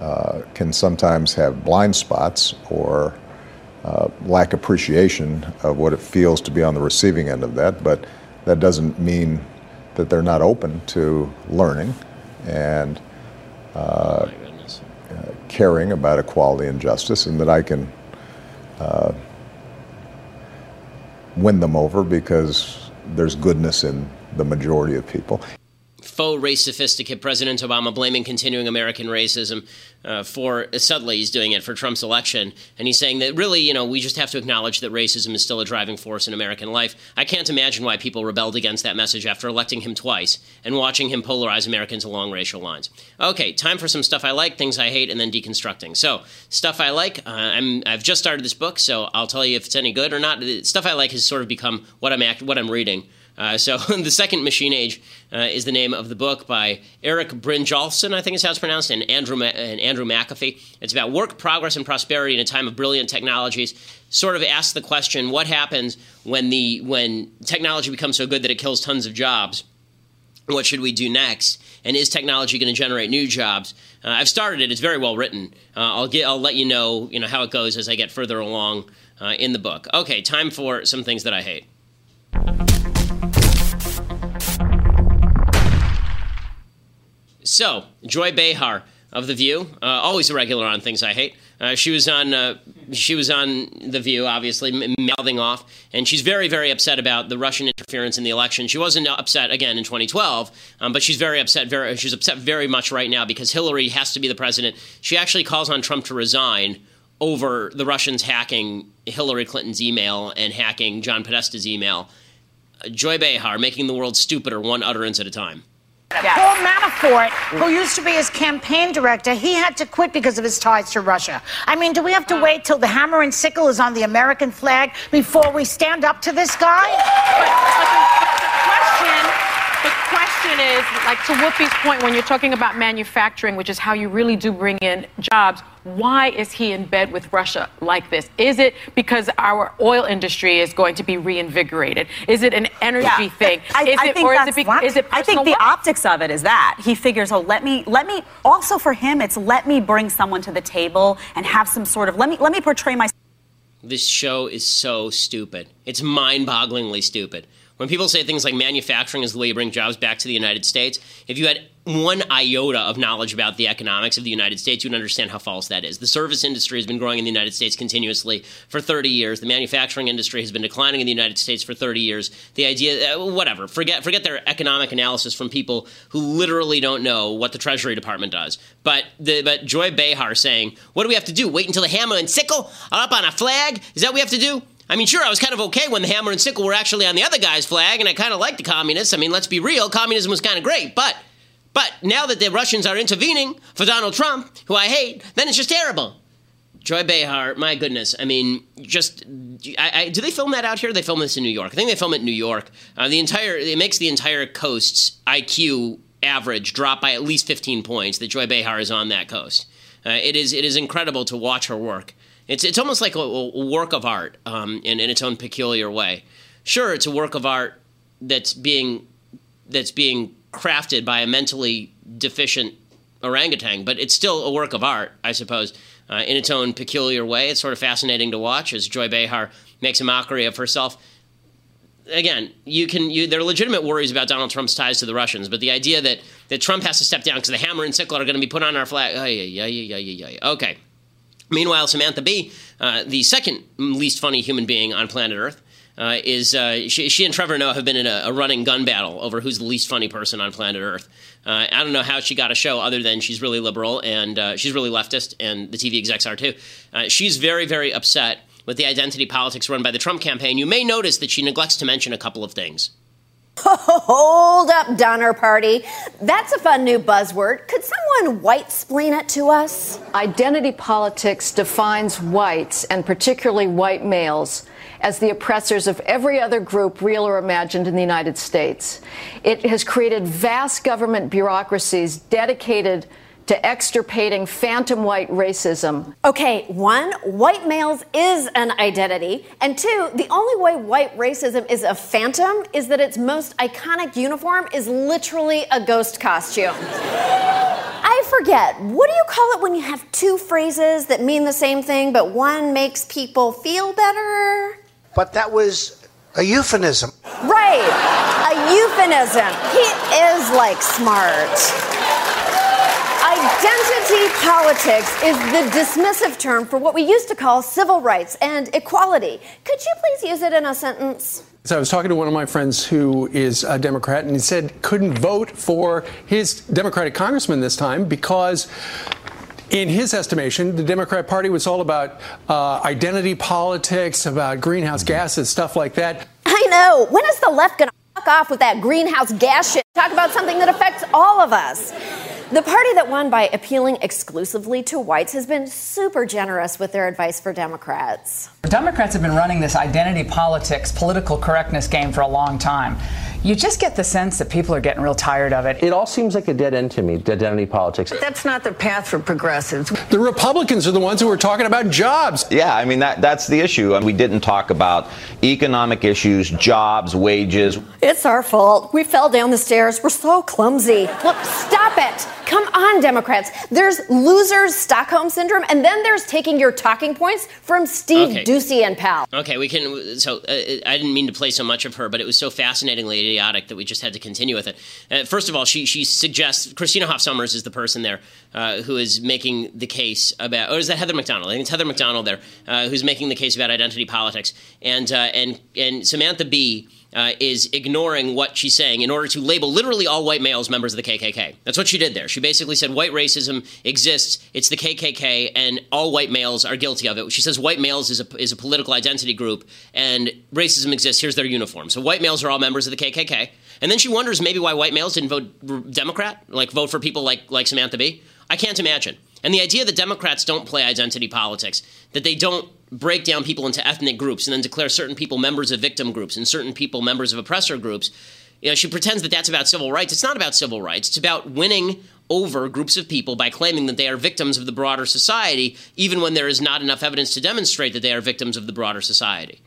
uh, can sometimes have blind spots or uh, lack appreciation of what it feels to be on the receiving end of that, but that doesn't mean that they're not open to learning and uh, uh, caring about equality and justice, and that I can uh, win them over because there's goodness in the majority of people faux race sophisticate President Obama blaming continuing American racism uh, for subtly he's doing it for Trump's election, and he's saying that really, you know, we just have to acknowledge that racism is still a driving force in American life. I can't imagine why people rebelled against that message after electing him twice and watching him polarize Americans along racial lines. Okay, time for some stuff I like, things I hate, and then deconstructing. So, stuff I like. Uh, I'm I've just started this book, so I'll tell you if it's any good or not. Stuff I like has sort of become what I'm act- what I'm reading. Uh, so, (laughs) The Second Machine Age uh, is the name of the book by Eric Brynjolfsson, I think is how it's pronounced, and Andrew, Ma- and Andrew McAfee. It's about work, progress, and prosperity in a time of brilliant technologies. Sort of asks the question what happens when, the, when technology becomes so good that it kills tons of jobs? What should we do next? And is technology going to generate new jobs? Uh, I've started it. It's very well written. Uh, I'll get. I'll let you know. You know how it goes as I get further along uh, in the book. Okay, time for some things that I hate. So, Joy Behar of The View, uh, always a regular on Things I Hate. Uh, she was on uh, she was on The View, obviously, mouthing off, and she's very, very upset about the Russian interference in the election. She wasn't upset again in 2012, um, but she's very upset. Very, she's upset very much right now because Hillary has to be the president. She actually calls on Trump to resign over the Russians hacking Hillary Clinton's email and hacking John Podesta's email. Joy Behar making the world stupider one utterance at a time. Yeah. Paul Manafort, who used to be his campaign director, he had to quit because of his ties to Russia. I mean, do we have to wait till the hammer and sickle is on the American flag before we stand up to this guy? Question is, like to Whoopi's point, when you're talking about manufacturing, which is how you really do bring in jobs, why is he in bed with Russia like this? Is it because our oil industry is going to be reinvigorated? Is it an energy yeah. thing? I, is I it, think or that's is it, be, is it I think the optics of it is that he figures, oh, let me, let me. Also for him, it's let me bring someone to the table and have some sort of let me, let me portray myself. This show is so stupid. It's mind-bogglingly stupid. When people say things like manufacturing is the way you bring jobs back to the United States, if you had one iota of knowledge about the economics of the United States, you'd understand how false that is. The service industry has been growing in the United States continuously for 30 years. The manufacturing industry has been declining in the United States for 30 years. The idea, uh, whatever, forget forget their economic analysis from people who literally don't know what the Treasury Department does. But the, but Joy Behar saying, "What do we have to do? Wait until the hammer and sickle are up on a flag? Is that what we have to do?" I mean, sure, I was kind of okay when the hammer and sickle were actually on the other guy's flag, and I kind of liked the communists. I mean, let's be real, communism was kind of great, but but now that the Russians are intervening for Donald Trump, who I hate, then it's just terrible. Joy Behar, my goodness. I mean, just I, I, do they film that out here? They film this in New York. I think they film it in New York. Uh, the entire it makes the entire coast's IQ average drop by at least 15 points. That Joy Behar is on that coast. Uh, it is it is incredible to watch her work. It's it's almost like a, a work of art um, in in its own peculiar way. Sure, it's a work of art that's being that's being crafted by a mentally deficient orangutan, but it's still a work of art, I suppose, uh, in its own peculiar way. It's sort of fascinating to watch as Joy Behar makes a mockery of herself. Again, you can you, there are legitimate worries about Donald Trump's ties to the Russians, but the idea that, that Trump has to step down because the hammer and sickle are going to be put on our flag, oh, yeah, yeah, yeah, yeah, yeah. Okay. Meanwhile, Samantha Bee, uh, the second least funny human being on planet Earth, uh, is uh, she, she, and Trevor Noah have been in a, a, running gun battle over who's the least funny person on planet Earth. Uh, I don't know how she got a show other than she's really liberal and uh, she's really leftist, and the TV execs are too. Uh, she's very, very upset with the identity politics run by the Trump campaign. You may notice that she neglects to mention a couple of things. Hold up, Donner Party. That's a fun new buzzword. Could someone white splain it to us? Identity politics defines whites, and particularly white males, as the oppressors of every other group, real or imagined, in the United States. It has created vast government bureaucracies dedicated to extirpating phantom white racism. Okay, one, white males is an identity. And two, the only way white racism is a phantom is that its most iconic uniform is literally a ghost costume. I forget, what do you call it when you have two phrases that mean the same thing, but one makes people feel better? But that was a euphemism. Right, a euphemism. He is like smart. Identity politics is the dismissive term for what we used to call civil rights and equality. Could you please use it in a sentence? So I was talking to one of my friends who is a Democrat, and he said couldn't vote for his Democratic congressman this time because in his estimation, the Democrat Party was all about uh, identity politics, about greenhouse gases, stuff like that. I know. When is the left going to fuck off with that greenhouse gas shit? Talk about something that affects all of us. The party that won by appealing exclusively to whites has been super generous with their advice for Democrats. Democrats have been running this identity politics, political correctness game for a long time. You just get the sense that people are getting real tired of it. It all seems like a dead end to me, identity politics. That's not the path for progressives. The Republicans are the ones who are talking about jobs. Yeah, I mean that that's the issue. And we didn't talk about economic issues, jobs, wages. It's our fault. We fell down the stairs. We're so clumsy. Look, stop it. Come on, Democrats. There's losers Stockholm syndrome, and then there's taking your talking points from Steve Okay. Doocy and Pal. Okay, we can. So uh, I didn't mean to play so much of her, but it was so fascinatingly idiotic that we just had to continue with it. Uh, first of all, she she suggests Christina Hoff Sommers is the person there uh, who is making the case about, Oh, is that Heather Mac Donald? I think it's Heather Mac Donald there uh, who's making the case about identity politics, and uh, and and Samantha Bee. Uh, is ignoring what she's saying in order to label literally all white males members of the KKK. That's what she did there. She basically said white racism exists. It's the KKK, and all white males are guilty of it. She says white males is a, is a political identity group, and racism exists. Here's their uniform. So white males are all members of the KKK. And then she wonders maybe why white males didn't vote Democrat, like vote for people like like Samantha Bee. I can't imagine. And the idea that Democrats don't play identity politics, that they don't break down people into ethnic groups and then declare certain people members of victim groups and certain people members of oppressor groups, you know, she pretends that that's about civil rights. It's not about civil rights. It's about winning over groups of people by claiming that they are victims of the broader society, even when there is not enough evidence to demonstrate that they are victims of the broader society.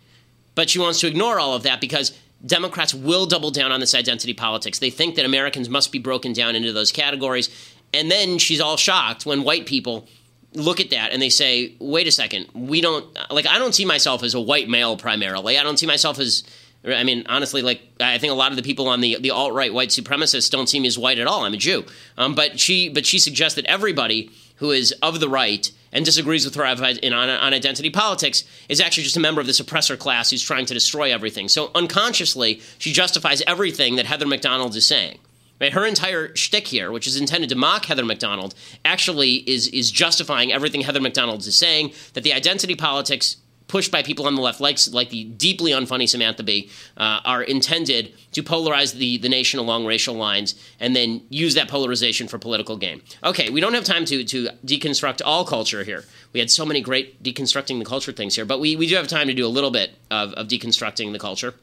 But she wants to ignore all of that because Democrats will double down on this identity politics. They think that Americans must be broken down into those categories. And then she's all shocked when white people look at that and they say, wait a second, we don't, like, I don't see myself as a white male primarily. I don't see myself as, I mean, honestly, like, I think a lot of the people on the, the alt right white supremacists don't see me as white at all. I'm a Jew. Um, but she, but she suggests that everybody who is of the right and disagrees with her on, on identity politics is actually just a member of this oppressor class who's trying to destroy everything. So unconsciously, she justifies everything that Heather Mac Donald is saying. Right? Her entire shtick here, which is intended to mock Heather Mac Donald, actually is is justifying everything Heather Mac Donald is saying. That the identity politics pushed by people on the left, like like the deeply unfunny Samantha Bee, uh, are intended to polarize the the nation along racial lines, and then use that polarization for political gain. Okay, we don't have time to to deconstruct all culture here. We had so many great deconstructing the culture things here, but we, we do have time to do a little bit of, of deconstructing the culture.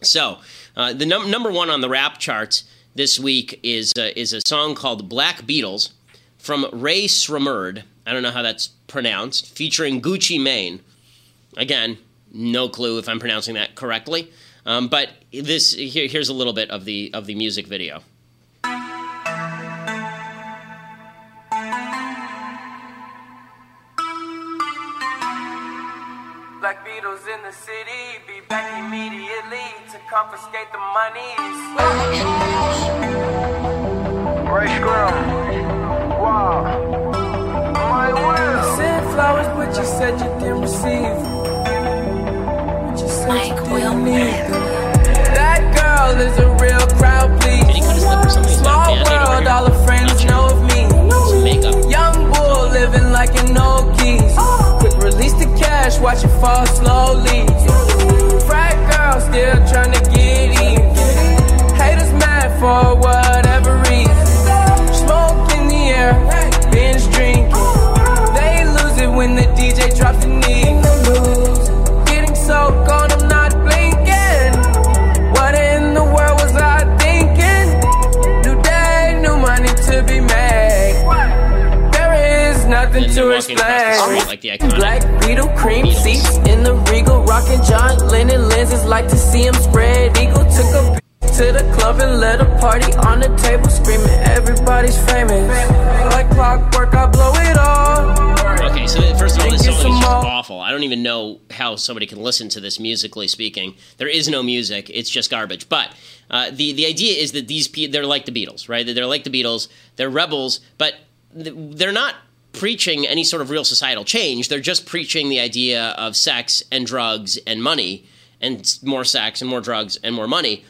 So, uh, the num- number one on the rap charts this week is uh, is a song called Black Beatles from Rae Sremmurd. I don't know how that's pronounced, featuring Gucci Mane. Again, no clue if I'm pronouncing that correctly. Um, but this here, here's a little bit of the of the music video. Confiscate the monies. Ray Scrum, wow, my will. You sent flowers, but you said you didn't receive. But you said you didn't need them. That girl is a real crowd, please. Small world, all her friends know of me. Young bull living like an old geese. Quick release the cash, watch it fall slowly. Girl still trying to get in. Haters mad for whatever reason. Smoke in the air, binge drinking. They lose it when the DJ drops the knee. Getting so gone, to explain. like the iconic Black Beatle cream seats in the Regal, rocking John Lennon lenses. Like to see him spread eagle. Took a to the club and let a party on the table, screaming everybody's famous. Like clockwork, I blow it all. Okay, so first of all, this song is just awful. I don't even know how somebody can listen to this musically speaking. There is no music; it's just garbage. But uh, the the idea is that these pe- they're like the Beatles, right? They're like the Beatles. They're rebels, but they're not preaching any sort of real societal change. They're just preaching the idea of sex and drugs and money, and more sex and more drugs and more money.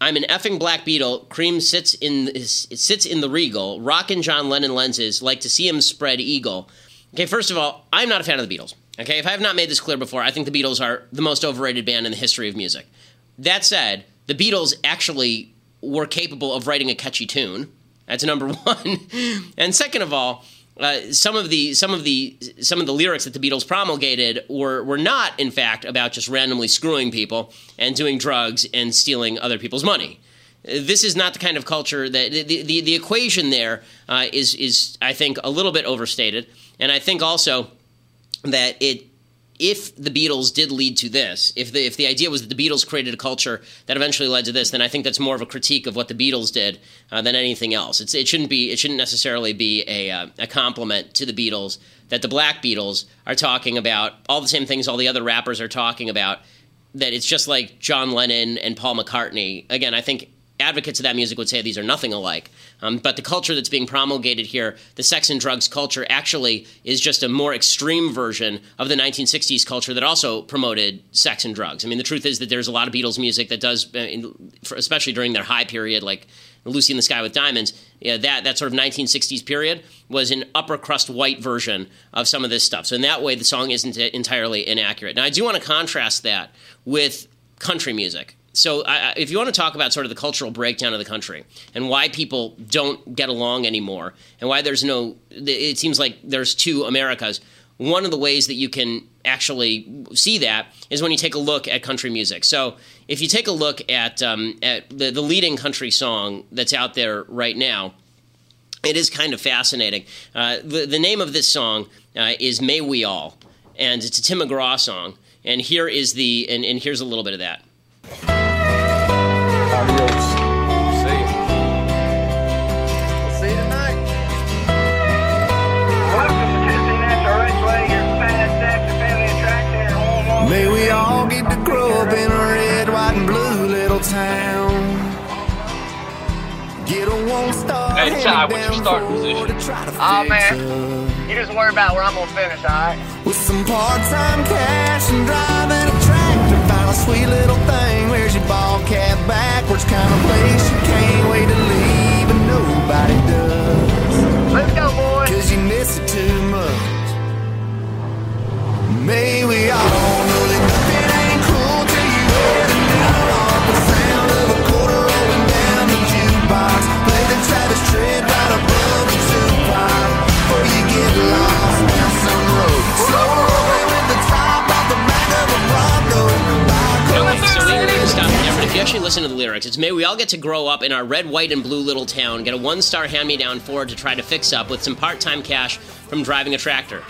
I'm an effing black Beatle. Cream sits in sits in the regal. Rockin' John Lennon lenses. Like to see him spread eagle. Okay, first of all, I'm not a fan of the Beatles. Okay, if I have not made this clear before, I think the Beatles are the most overrated band in the history of music. That said, the Beatles actually were capable of writing a catchy tune. That's number (laughs) one. and second of all, uh, some of the some of the some of the lyrics that the Beatles promulgated were were not, in fact, about just randomly screwing people and doing drugs and stealing other people's money. This is not the kind of culture that the the, the equation there uh, is is I think a little bit overstated, and I think also that it if the Beatles did lead to this, if the if the idea was that the Beatles created a culture that eventually led to this, then I think that's more of a critique of what the Beatles did uh, than anything else. It's, it shouldn't be it shouldn't necessarily be a uh, a compliment to the Beatles that the Black Beatles are talking about all the same things all the other rappers are talking about. That it's just like John Lennon and Paul McCartney. Again, I think advocates of that music would say these are nothing alike. Um, but the culture that's being promulgated here, the sex and drugs culture, actually is just a more extreme version of the 1960s culture that also promoted sex and drugs. I mean, the truth is that there's a lot of Beatles music that does, uh, especially during their high period, like Lucy in the Sky with Diamonds, yeah, that, that sort of 1960s period was an upper crust white version of some of this stuff. So in that way, the song isn't entirely inaccurate. Now, I do want to contrast that with country music. So, I, if you want to talk about sort of the cultural breakdown of the country and why people don't get along anymore, and why there's no, it seems like there's two Americas. One of the ways that you can actually see that is when you take a look at country music. So, if you take a look at um, at the, the leading country song that's out there right now, it is kind of fascinating. Uh, the, the name of this song uh, is May We All, and it's a Tim McGraw song. And here is the, and, and here's a little bit of that. May we all get to grow up in a red, white, and blue little town. Get a one star. Hey, Ty, what's your starting position? Oh man, You just worry about where I'm gonna finish, alright? With some part-time cash and driving a tractor, find a sweet little thing. Where's your ball cap backwards, kind of place you can't wait to leave, and nobody does. Let's go, boy. Cause you miss it too listen to the lyrics, it's May we all get to grow up in our red, white, and blue little town, get a one star hand me down Ford to try to fix up with some part time cash from driving a tractor.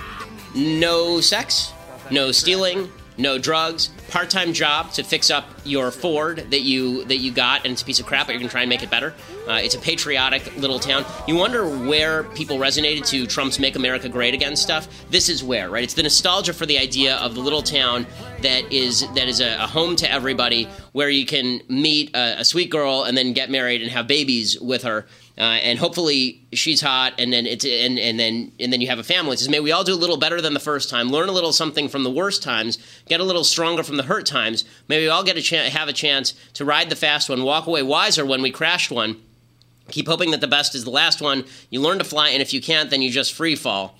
No sex, no stealing, no drugs, part time job to fix up your Ford that you that you got, and it's a piece of crap, but you're gonna try and make it better. Uh, it's a patriotic little town. You wonder where people resonated to Trump's "Make America Great Again" stuff. This is where, right? It's the nostalgia for the idea of the little town that is that is a, a home to everybody, where you can meet a, a sweet girl and then get married and have babies with her. Uh, and hopefully she's hot, and then it's and, and then and then you have a family. It says, may we all do a little better than the first time, learn a little something from the worst times, get a little stronger from the hurt times. May we all get a chance, have a chance to ride the fast one, walk away wiser when we crashed one. Keep hoping that the best is the last one. You learn to fly, and if you can't, then you just free fall.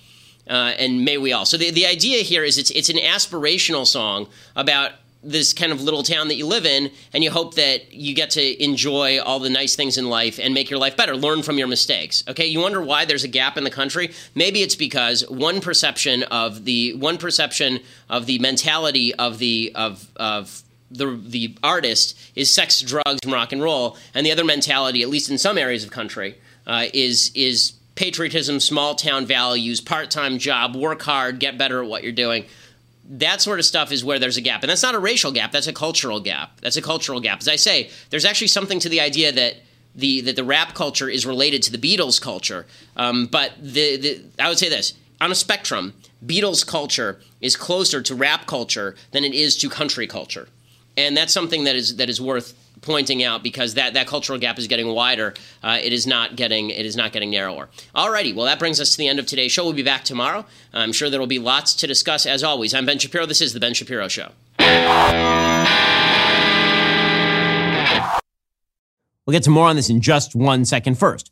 Uh, and may we all. So the the idea here is it's it's an aspirational song about this kind of little town that you live in, and you hope that you get to enjoy all the nice things in life and make your life better. Learn from your mistakes. Okay, you wonder why there's a gap in the country? Maybe it's because one perception of the one perception of the mentality of the of of the the artist is sex, drugs, and rock and roll, and the other mentality, at least in some areas of country, uh, is is patriotism, small town values, part time job, work hard, get better at what you're doing. That sort of stuff is where there's a gap. And that's not a racial gap, that's a cultural gap. That's a cultural gap. As I say, there's actually something to the idea that the that the rap culture is related to the Beatles culture. Um, but the, the I would say this on a spectrum, Beatles culture is closer to rap culture than it is to country culture, and that's something that is that is worth pointing out because that, that cultural gap is getting wider. Uh, it is not getting it is not getting narrower. Alrighty, well that brings us to the end of today's show. We'll be back tomorrow. I'm sure there will be lots to discuss as always. I'm Ben Shapiro. This is the Ben Shapiro Show. We'll get to more on this in just one second. First,